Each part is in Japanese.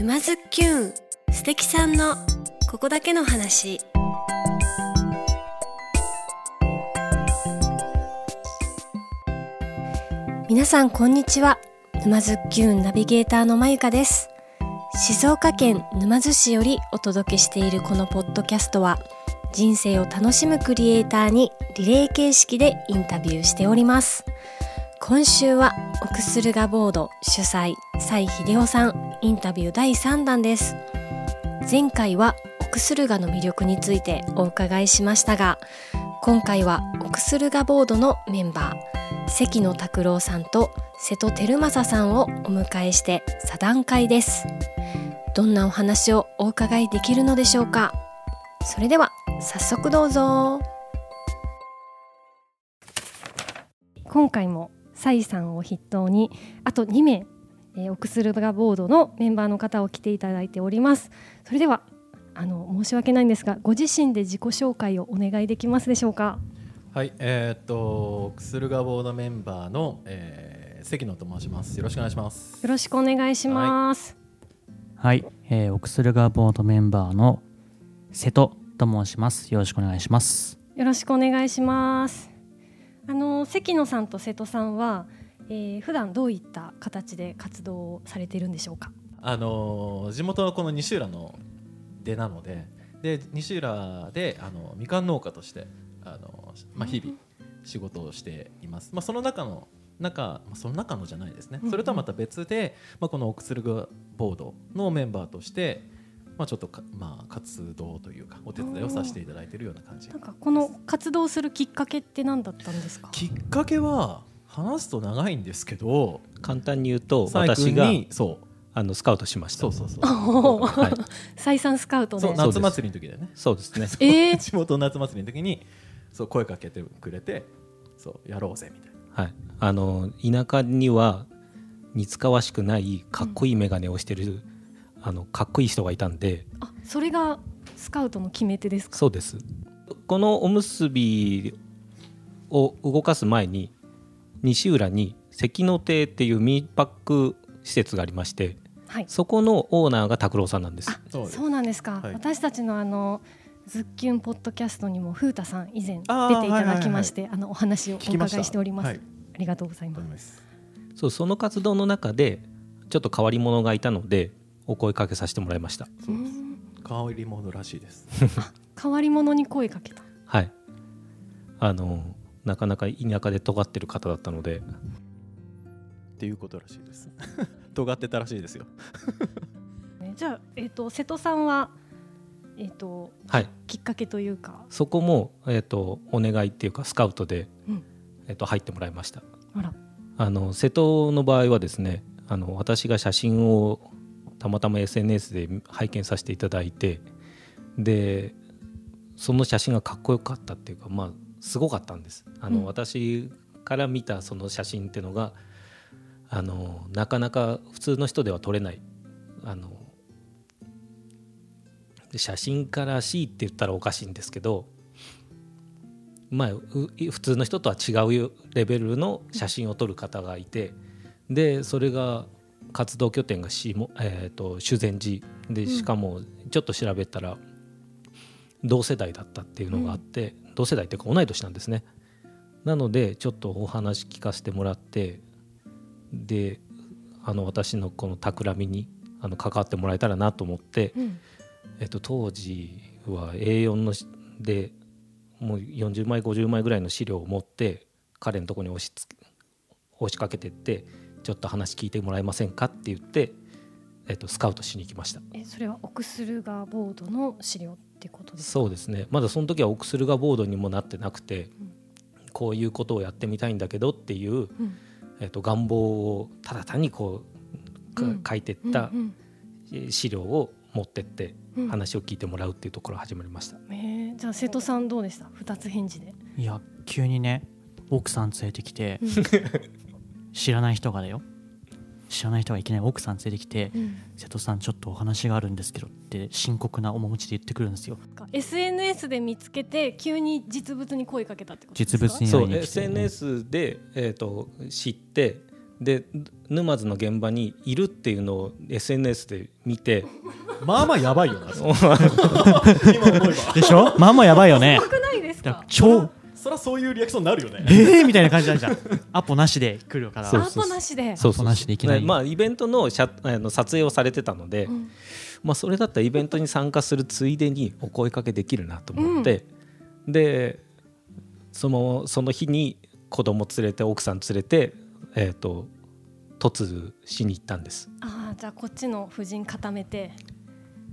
沼津きゅん素敵さんのここだけの話。皆さんこんにちは。沼津きゅんナビゲーターのまゆかです。静岡県沼津市よりお届けしているこのポッドキャストは人生を楽しむクリエイターにリレー形式でインタビューしております。今週はオクスルガボード主催蔡秀夫さん。インタビュー第3弾です。前回はオクスルガの魅力についてお伺いしましたが今回はオクスルガボードのメンバー関野拓郎さんと瀬戸照正さんをお迎えして座談会です。どんなお話をお伺いできるのでしょうか？それでは早速どうぞ。今回もサイさんを筆頭にあと2名、えー、オクスルガボードのメンバーの方を来ていただいております。それではあの申し訳ないんですがご自身で自己紹介をお願いできますでしょうか？はいえー、っとオクスルガボードメンバーの、えー、関野と申します。よろしくお願いします。よろしくお願いします。はい、はい、えー、オクスルガボードメンバーの瀬戸と申します。よろしくお願いします。よろしくお願いします。あの関野さんと瀬戸さんは、えー、普段どういった形で活動をされているんでしょうか？あの地元はこの西浦の出なので、で西浦であのみかん農家としてあのまあ日々仕事をしています。まあその中の中、まあ、その中のじゃないですね。それとはまた別で、まあこのオクスルグボードのメンバーとして。まあ、ちょっとまあ、活動というかお手伝いをさせていただいているような感じなんかこの活動するきっかけって何だったんですか？きっかけは話すと長いんですけど簡単に言うと私がそうあのスカウトしました。そうそうそう。はい。再三スカウトで。夏祭りの時だよね。そうですね。え えー、地元夏祭りの時にそう声かけてくれて、そうやろうぜみたいな。はい。あの田舎には似つかわしくないかっこいい眼鏡をしてるあのかっこいい人がいたんであそれがスカウトの決め手ですか？そうですこのおむすびを動かす前に西浦に関野亭っていうミーパック施設がありまして、はい、そこのオーナーが拓郎さんなんです。そうなんですか、はい、私たちのあのズッキュンポッドキャストにも風太さん以前出ていただきましてあ,、のお話をお伺いしております、はい、ありがとうございます。そうその活動の中でちょっと変わり者がいたのでお声かけさせてもらいました。そうです変わり者らしいです。変わり者に声かけた。はい。あのなかなか田舎で尖ってる方だったので。っていうことらしいです。尖ってたらしいですよ。じゃあ、えーと、瀬戸さんはえーとはい、きっかけというか。そこも、えーと、お願いっていうかスカウトで、うん、えー、と入ってもらいました。ああの瀬戸の場合はですねあの私が写真をたまたま SNS で拝見させていただいてでその写真がかっこよかったっていうかまあすごかったんです。あの、うん、私から見たその写真っていうのがあのなかなか普通の人では撮れない。あの写真家らしいって言ったらおかしいんですけどまあ普通の人とは違うレベルの写真を撮る方がいてでそれが活動拠点がしも、えーと、修善寺。でしかもちょっと調べたら同世代だったっていうのがあって、うん、同世代っていうか同い年なんですね。なのでちょっとお話聞かせてもらってであの私のこの企みにあの関わってもらえたらなと思って、うん、えっと、当時は A4 のでもう40枚50枚ぐらいの資料を持って彼のとこに押し押しかけてってちょっと話聞いてもらえませんかって言って、えっと、スカウトしに行きました。えそれはオクスルガボードの資料？ってことですか？そうですね。まだその時はオクスルガボードにもなってなくて、うん、こういうことをやってみたいんだけどっていう、うん、えっと、願望をただ単にこう、うん、書いてった資料を持ってって話を聞いてもらうっていうところ始まりました、えー、じゃあ瀬戸さんどうでした？二つ返事で。いや急にね奥さん連れてきて知らない人がだよ知らない人がいきなり奥さん連れてきて、うん、瀬戸さんちょっとお話があるんですけどって深刻な面持ちで言ってくるんですよ。SNS で見つけて急に実物に声かけたってこと実物にそう SNS で、えーと、知ってで沼津の現場にいるっていうのを SNS で見て。まあまあやばいよな。でしょ？まあまあやばいよね。くないですだから超そりゃそういうリアクションになるよね。えーみたいな感じなんじゃん。アポなしで来るから。そうアポなしで。そうそうなしでい。きなりねまあイベントの写あの撮影をされてたので、ん。まあ、それだったらイベントに参加するついでにお声かけできるなと思って、でそのその日に子供連れて奥さん連れて、えー、と突しに行ったんです。ああじゃあこっちの夫人固めて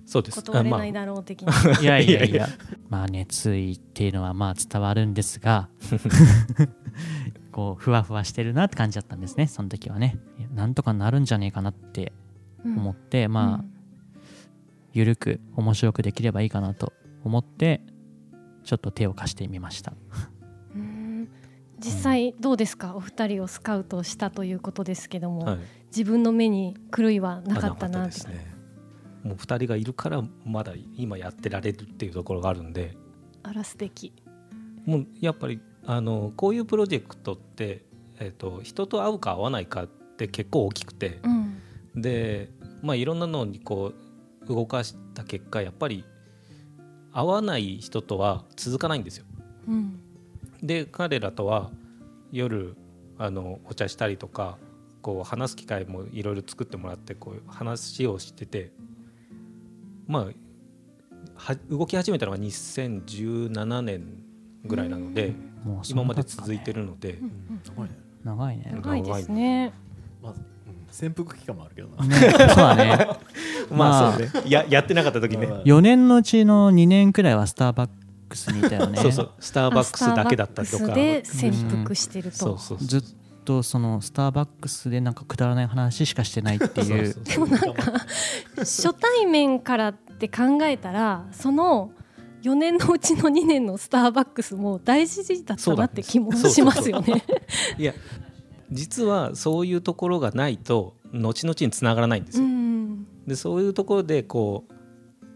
そうです。断れないあまだろう的な、いやいやいいやや。まあ熱意っていうのはまあ伝わるんですが こうふわふわしてるなって感じだったんですねその時はね。なんとかなるんじゃねえかなってうん思って、まあ、ゆるく面白くできればいいかなと思ってちょっと手を貸してみました。うん。実際どうですか？お二人をスカウトしたということですけども、あはい。自分の目に狂いはなかったあなってですねもう2人がいるからまだ今やってられるっていうところがあるんで。あら素敵。もうやっぱりあのこういうプロジェクトって、えー、と人と会うか会わないかって結構大きくて。うん。で、まあ、いろんなのにこう動かした結果やっぱり会わない人とは続かないんですよ。うん。で彼らとは夜あのお茶したりとかこう話す機会もいろいろ作ってもらってこう話をしててまあは動き始めたのが2017年ぐらいなのでもうそん。今まで続いてるので、すごいね。長いね。長いですね。まず、うん潜伏期間もあるけどな。ねそうだね。まあそうね。ややってなかった時ね。まあ。4年のうちの2年くらいはスターバックスにいたよね。そうそう。スターバックスだけだったりとか。スターバックスで潜伏してると、そうそうそう。ずっとそのスターバックスでなんかくだらない話しかしてないっていう。そうでもなんか初対面からって考えたらその4年のうちの2年のスターバックスも大事だったなって気もしますよね。いや実はそういうところがないと後々につながらないんですうよ。ん。でそういうところでこう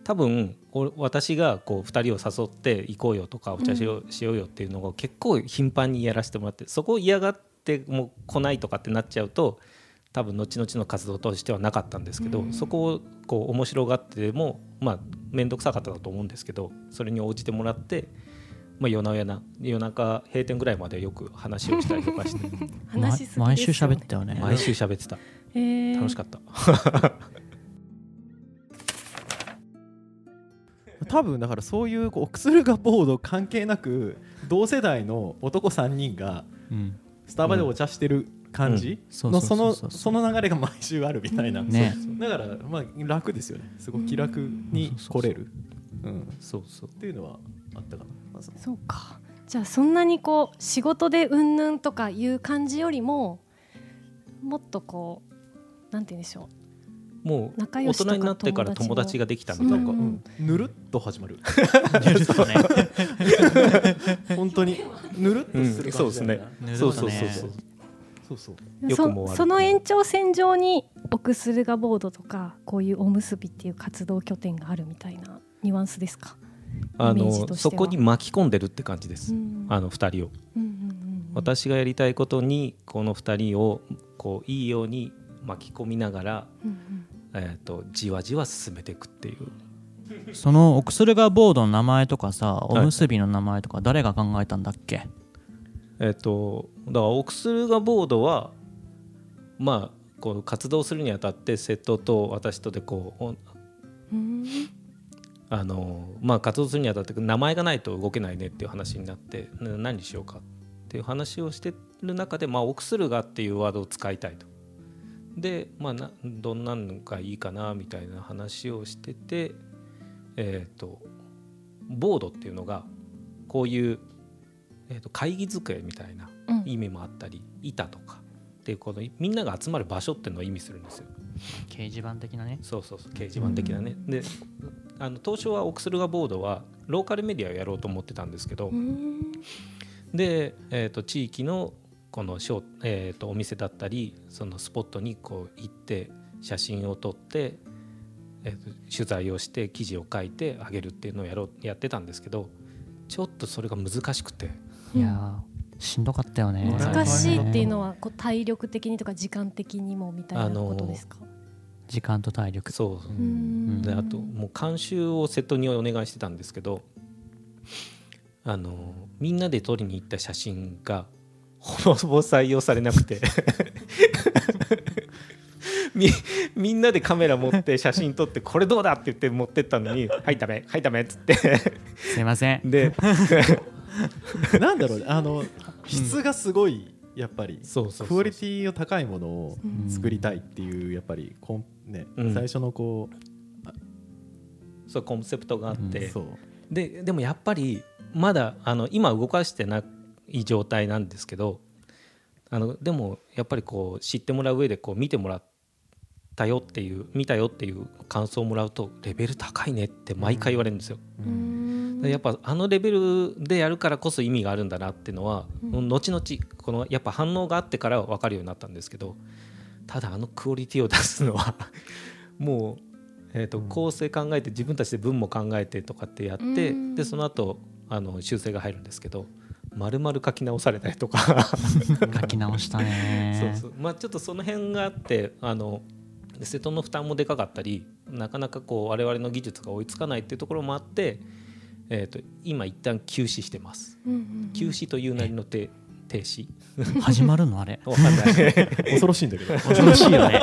多分お私がこう2人を誘って行こうよとかお茶しよう,、しようよっていうのを結構頻繁にやらせてもらってそこを嫌がってもう来ないとかってなっちゃうと多分後々の活動としてはなかったんですけど、うん。そこをこう面白がってでもまあ面倒くさかったと思うんですけどそれに応じてもらって、まあ、夜な夜な夜中閉店ぐらいまでよく話をしたりとかして。話しすね、毎週喋ってたよね。毎週喋ってた。えー。楽しかった。多分だからそういうこうクスルガボード関係なく同世代の男3人がうんスタバでお茶してる感じ？うん。のそうのその流れが毎週あるみたいな、ね。だからまあ楽ですよねすごく気楽に来れる、うん、そうそう。っていうのはあったかな、まあそそうか。じゃあそんなにこう仕事でうんぬんとかいう感じよりももっとこうなんて言うんでしょもう大人になってから友達ができたみたいな。ぬるっと始まる。本当にぬるっとする感じだよね、ぬるっそうとねそうそう。そうそうそう。う良くも悪くも。そその延長線上にオクスルガボードとかこういうおむすびっていう活動拠点があるみたいなニュアンスですか、あイメージとしては。のそこに巻き込んでるって感じです、うん。あの2人を。うんうんうん私がやりたいことにこの2人をこういいように巻き込みながら、うんえー、とじわじわ進めていくっていう。そのオクスルガボードの名前とかさおい。むすびの名前とか誰が考えたんだっけ、えっ、とだからオクスルガボードはまあこう活動するにあたって瀬戸と私とでこうあのまあ活動するにあたって名前がないと動けないねっていう話になってな何にしようかっていう話をしてる中で、まあ、オクスルガっていうワードを使いたいと。で、まあ、などんなのがいいかなみたいな話をしてて、えー、とボードっていうのがこういう、えー、と会議机みたいなうん。意味もあったり板とかっていうこのみんなが集まる場所っていうのを意味するんですよ。掲示板的なね。そうそうそう掲示板的なね、であの当初はオクスルガボードはローカルメディアをやろうと思ってたんですけど、うん。で、えー、と地域のこのショー、えー、とお店だったりそのスポットにこう行って写真を撮って、えー、と取材をして記事を書いてあげるっていうのをやろうやってたんですけどちょっとそれが難しくて。いやーしんどかったよね。難しいっていうのはこう体力的にとか時間的にもみたいなことですか、時間と体力。そう。うーん。であともう監修を瀬戸にお願いしてたんですけどあのみんなで撮りに行った写真がほぼほぼ採用されなくて。みみんなでカメラ持って写真撮ってこれどうだって言って持ってったのに「はいダメはいダメ」っつって。すいません。で なんだろうね。あの質がすごいやっぱりそうそうそうクオリティの高いものをうん。作りたいっていうやっぱりコンねうん。最初のこそうコンセプトがあって、うそう。ででもやっぱりまだあの今動かしてない状態なんですけどあのでもやっぱりこう知ってもらう上でこう見てもらったよっていう見たよっていう感想をもらうとレベル高いねって毎回言われるんですよ。やっぱあのレベルでやるからこそ意味があるんだなっていうのは、うん。後々このやっぱ反応があってから分かるようになったんですけどただあのクオリティを出すのは もう、えー、とうん。構成考えて自分たちで文も考えてとかってやって、うん。でその後あの修正が入るんですけど丸々書き直されたりとか。書き直したね。そうそう、まあ、ちょっとその辺があってあの瀬戸の負担もでかかったりなかなかこう我々の技術が追いつかないっていうところもあって、えー、と今一旦休止してます。うんうん休止というなりの停停止。始まるのあれ？恐ろしいんだけど。恐ろしいよね。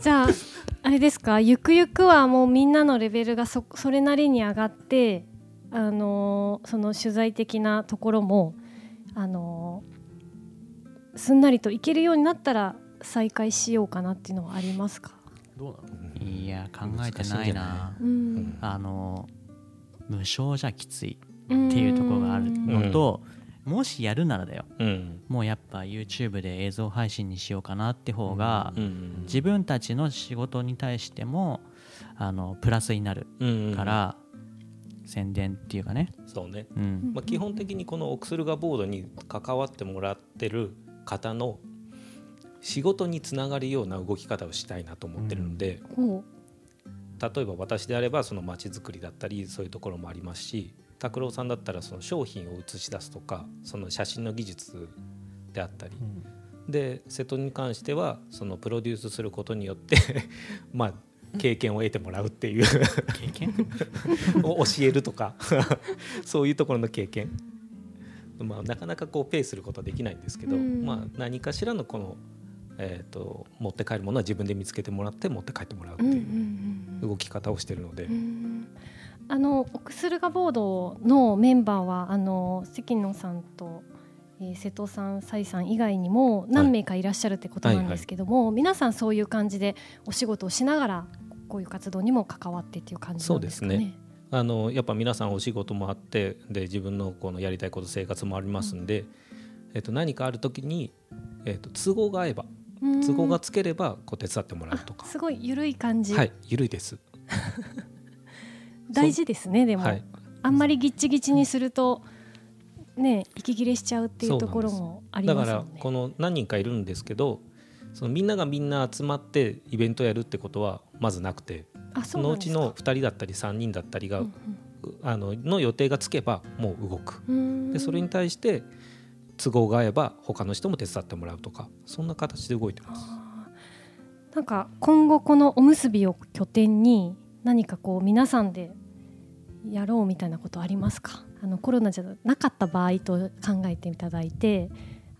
じゃああれですか？ゆくゆくはもうみんなのレベルがそそれなりに上がってあのーその取材的なところもあのーすんなりといけるようになったら再開しようかなっていうのはありますか、どうなの？いや考えてない？なうん。あの無償じゃきついっていうところがあるのと、もしやるならだよ。うん。もうやっぱ YouTube で映像配信にしようかなって方が、うん。自分たちの仕事に対してもあのプラスになるうんから、宣伝っていうかね、そうね、うん。まあ、基本的にこのオクスルガボードに関わってもらってる方の仕事につながるような動き方をしたいなと思ってるので、ほ例えば私であればその街づくりだったりそういうところもありますし拓郎さんだったらその商品を映し出すとかその写真の技術であったり。で瀬戸に関してはそのプロデュースすることによって まあ経験を得てもらうっていう。経験？を教えるとか。そういうところの経験、まあ、なかなかこうペイすることはできないんですけど、うん。まあ、何かしらのこの、えー、と持って帰るものは自分で見つけてもらって持って帰ってもらうってううんうんいううん。動き方をしてるので。うん。あのオクスルガボードのメンバーはあの関野さんと、えー瀬戸さん、崔さん以外にも何名かいらっしゃるってことなんですけども、皆さんそういう感じでお仕事をしながらこういう活動にも関わってっていう感じなんですかね。そうですあのやっぱ皆さんお仕事もあってで自分のこのやりたいこと生活もありますんで、えっと何かある時に、えっと都合が合えばうん。都合がつければこう手伝ってもらうとか。あ、すごい緩い感じ、はい緩いです。大事ですねでも、はい。あんまりギッチギチにするとね息切れしちゃうっていうところもありだかますもんね。らこの何人かいるんですけどそのみんながみんな集まってイベントやるってことはまずなくてあそのうちの2人だったり3人だったりが、うんあのの予定がつけばもう動く。うん。でそれに対して都合が合えば他の人も手伝ってもらうとかそんな形で動いてます。なんか今後このおむすびを拠点に何かこう皆さんでやろうみたいなことありますか？あのコロナじゃなかった場合と考えていただいて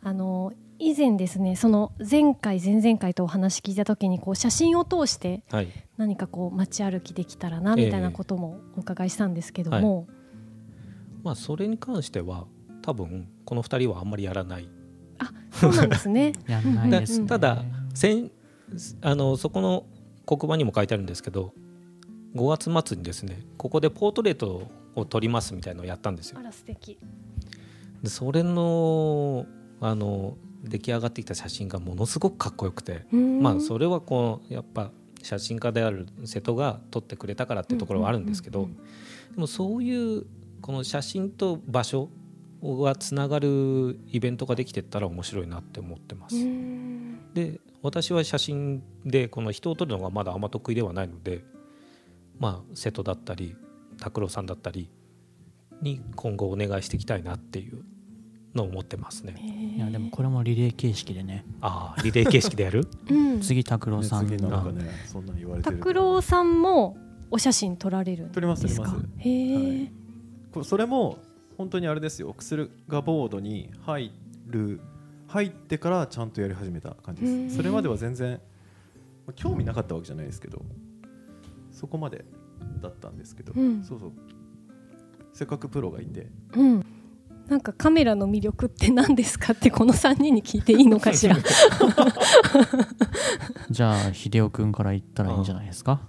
あの以前ですねその前回前々回とお話聞いた時にこう写真を通してはい、何かこう街歩きできたらなみたいなこともお伺いしたんですけども、まあそれに関しては多分この2人はあんまりやらない。あそうなんですね。やんないです、ね、ただ先あのそこの黒板にも書いてあるんですけど5月末にですねここでポートレートを撮りますみたいなのをやったんですよ。あら素敵。でそれのあの出来上がってきた写真がものすごくかっこよくて、まあそれはこうやっぱ写真家である瀬戸が撮ってくれたからっていうところはあるんですけど、でもそういうこの写真と場所がつながるイベントができてったら面白いなって思ってます。うん。で私は写真でこの人を撮るのがまだあんま得意ではないのでまあ瀬戸だったり拓郎さんだったりに今後お願いしていきたいなっていうのを持ってますね。いやでもこれもリレー形式でね。ああリレー形式でやる？うん。次拓郎ねさん。次なんがかねそんなに言われてる拓郎さんもお写真撮られるんですか？撮ります撮ります。へえ、はい。これそれも本当にあれですよ。クスルガボードに入る入ってからちゃんとやり始めた感じうん。ですそれまでは全然まあ興味なかったわけじゃないですけどそこまでだったんですけど、うん。そうそう。せっかくプロがいてうんなんかカメラの魅力って何ですかってこの3人に聞いていいのかしら。じゃあ秀夫君から言ったらいいんじゃないですか？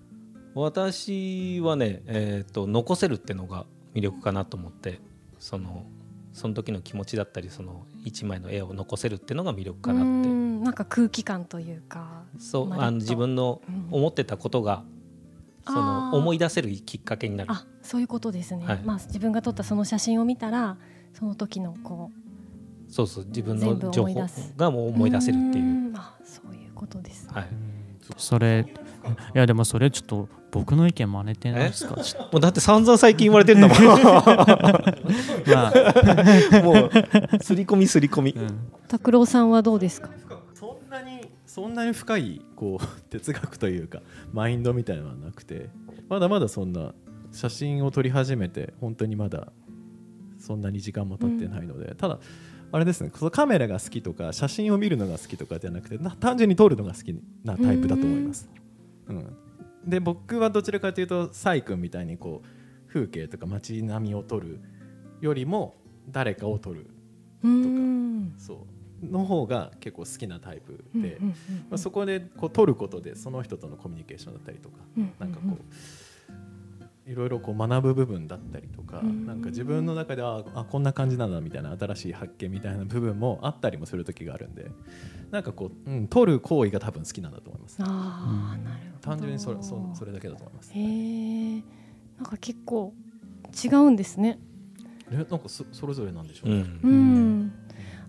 私はね、えー、と残せるってのが魅力かなと思ってそのその時の気持ちだったりその一枚の絵を残せるってのが魅力かなうって。んなんか空気感というかそうあの自分のうん思ってたことが、その思い出せるきっかけになる。あそういうことですね、はい。まあ自分が撮ったその写真を見たらその時のこそうそう自分の情報思い出す。がもうう思い出せるっていう。ん。あそういうことですはい、それいやでもそれちょっと僕の意見真似てないですか？もうだって散々最近言われてるんだもん。と まあ、もうすり込みすり込み、うん。拓郎さんはどうですか？そんなにそんなに深いこう 哲学というかマインドみたいなのはなくてまだまだそんな写真を撮り始めて本当にまだそんなに時間も経ってないので、ただあれですねそのカメラが好きとか写真を見るのが好きとかじゃなくてな単純に撮るのが好きなタイプだと思います。うん。で僕はどちらかというとサイ君みたいにこう風景とか街並みを撮るよりも誰かを撮るうん。そうの方が結構好きなタイプで、まあ、そこでこう取ることでその人とのコミュニケーションだったりとか、うんなんかこういろいろこう学ぶ部分だったりとか、うん。なんか自分の中でああこんな感じなんだみたいな新しい発見みたいな部分もあったりもする時があるんでなんかこう、うん、取る行為が多分好きなんだと思います。ああなるほど。単純にそれそそれだけだと思います。へえなんか結構違うんですね。えなんかそそれぞれなんでしょうね、うん。うん、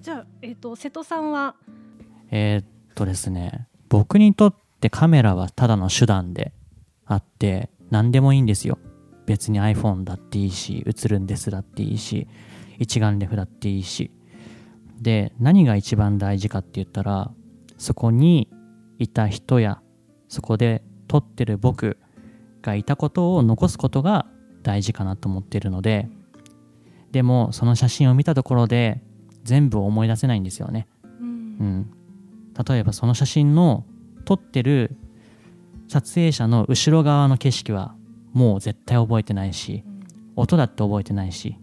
じゃあ、えっと瀬戸さんは？えっとですね僕にとってカメラはただの手段であって何でもいいんですよ。別に iPhone だっていいし映るんですだっていいし一眼レフだっていいし。で何が一番大事かって言ったらそこにいた人やそこで撮ってる僕がいたことを残すことが大事かなと思ってるのででもその写真を見たところで全部思い出せないんですよね。うん。うん、例えばその写真の撮ってる撮影者の後ろ側の景色はもう絶対覚えてないし音だって覚えてないし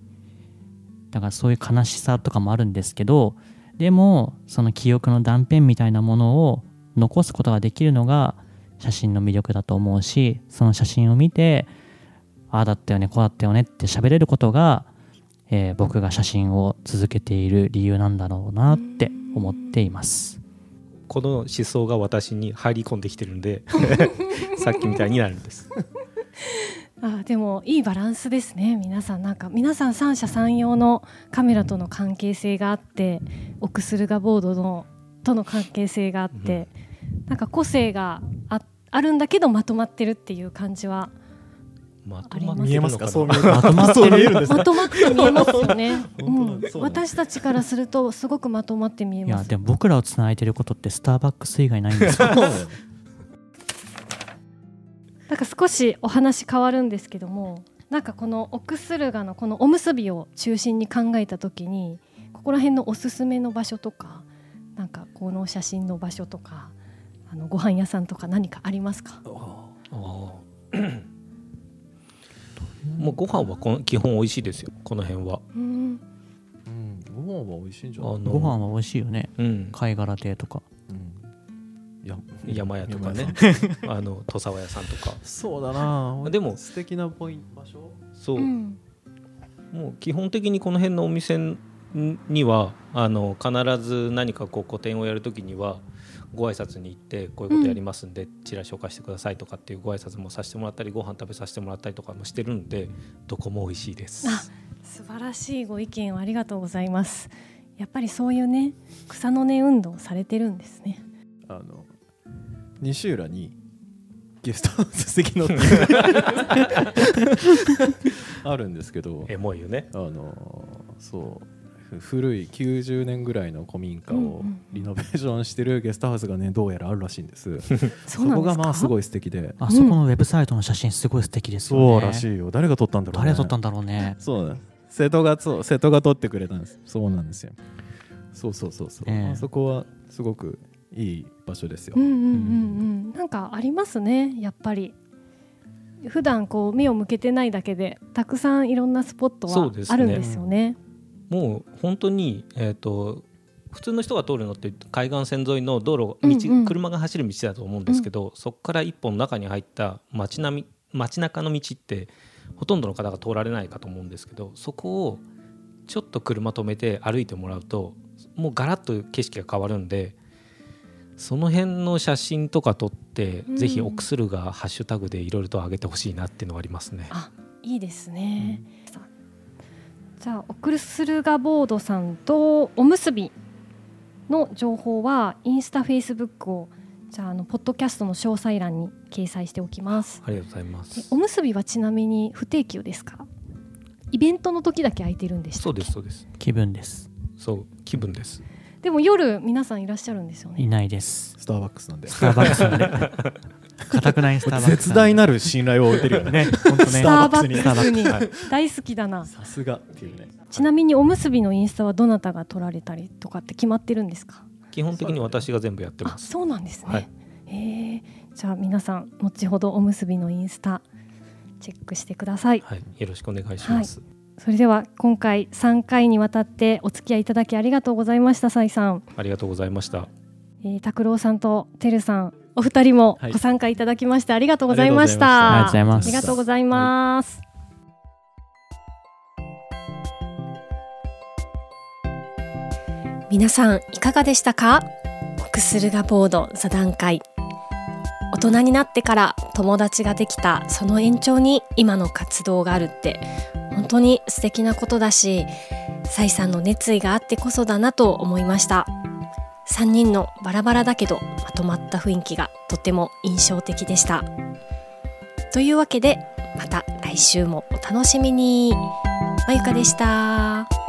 だからそういう悲しさとかもあるんですけどでもその記憶の断片みたいなものを残すことができるのが写真の魅力だと思うしその写真を見てああだったよねこうだったよねって喋れることが、えー僕が写真を続けている理由なんだろうなって思っています。この思想が私に入り込んできてるんで さっきみたいになるんです。あでもいいバランスですね。皆さんなんか皆さん三者三様のカメラとの関係性があってオクスルガボードのとの関係性があって、なんか個性がああるんだけどまとまってるっていう感じはまとあります見えますか？そう見えまとまってそう見えるるんですねまとまって見えますよね、うん。私たちからするとすごくまとまって見えいやますでも僕らをつないでることってスターバックス以外ないんですよ。なんか少しお話変わるんですけどもなんかこのオクスルガのこのおむすびを中心に考えた時にここら辺のおすすめの場所とかなんかこの写真の場所とかあのご飯屋さんとか何かありますか？もうご飯はこの基本美味しいですよ。この辺は。うん。うん。ご飯は美味しいんじゃない？あのご飯は美味しいよね。うん。貝殻亭とか。うん。や山屋とかね。あの土佐和屋さんとか。そうだな。でも素敵なポイント場所。そう、うん。もう基本的にこの辺のお店にはあの必ず何かこう個展をやるときにはご挨拶に行ってこういうことやりますんで、チラシを貸してくださいとかっていうご挨拶もさせてもらったりご飯食べさせてもらったりとかもしてるんでどこも美味しいです。あ素晴らしいご意見をありがとうございます。やっぱりそういうね草の根運動をされてるんですね。あの西浦にゲストハウス席の あるんですけど。エモいよね。あのそう。ふ古い90年ぐらいの古民家をリノベーションしてるゲストハウスがねどうやらあるらしいんです。そこがまあすごい素敵で。あそこのウェブサイトの写真すごい素敵ですよね。そうらしいよ。誰が撮ったんだろう、ね、誰が撮ったんだろうね。そうなんです。瀬戸がそう瀬戸が撮ってくれたんです。そうなんですよ。そうそうそうそう、ええ。あそこはすごくいい場所ですよ、うんうんうんうん。なんかありますねやっぱり。普段こう目を向けてないだけでたくさんいろんなスポットはそうですね。あるんですよねもう本当に、えー、と普通の人が通るのって海岸線沿いの道路道、うんうん。車が走る道だと思うんですけど、そこから一本中に入った街並み街中の道ってほとんどの方が通られないかと思うんですけどそこをちょっと車止めて歩いてもらうともうガラッと景色が変わるんでその辺の写真とか撮って、うん。ぜひオクスルがハッシュタグでいろいろと上げてほしいなっていうのはありますね。あいいですね、さじゃあオクスルガボードさんとおむすびの情報はインスタフェイスブックをじゃああのポッドキャストの詳細欄に掲載しておきます。ありがとうございま。ですおむすびはちなみに不定休ですか？イベントの時だけ空いてるんでしたそうですそうです。気分です。そう。気分です。でも夜皆さんいらっしゃるんですよね。いないです。スターバックスなんでスターバックスなんでかくないスターバックス絶大なる信頼を置いてるよね。ね本当ね。スターバックスに。大好きだなさすが。っていうね。ちなみにおむすびのインスタはどなたが撮られたりとかって決まってるんですか？基本的に私が全部やってあます。そうなんですね、はい。へえ。じゃあ皆さん後ほどおむすびのインスタチェックしてください。はい、よろしくお願いします。それでは今回3回にわたってお付き合いいただきありがとうございましたさいさん、ありがとうございました。えー、拓郎さんとてるさんお二人もはい。ご参加いただきましてありがとうございました、ありがとうございまあすりがとうございます、皆さんいかがでしたか？オクスルガボード座談会。大人になってから友達ができたその延長に今の活動があるって本当に素敵なことだしサイさんの熱意があってこそだなと思いました3人のバラバラだけどまとまった雰囲気がとても印象的でしたというわけでまた来週もお楽しみにまゆかでした。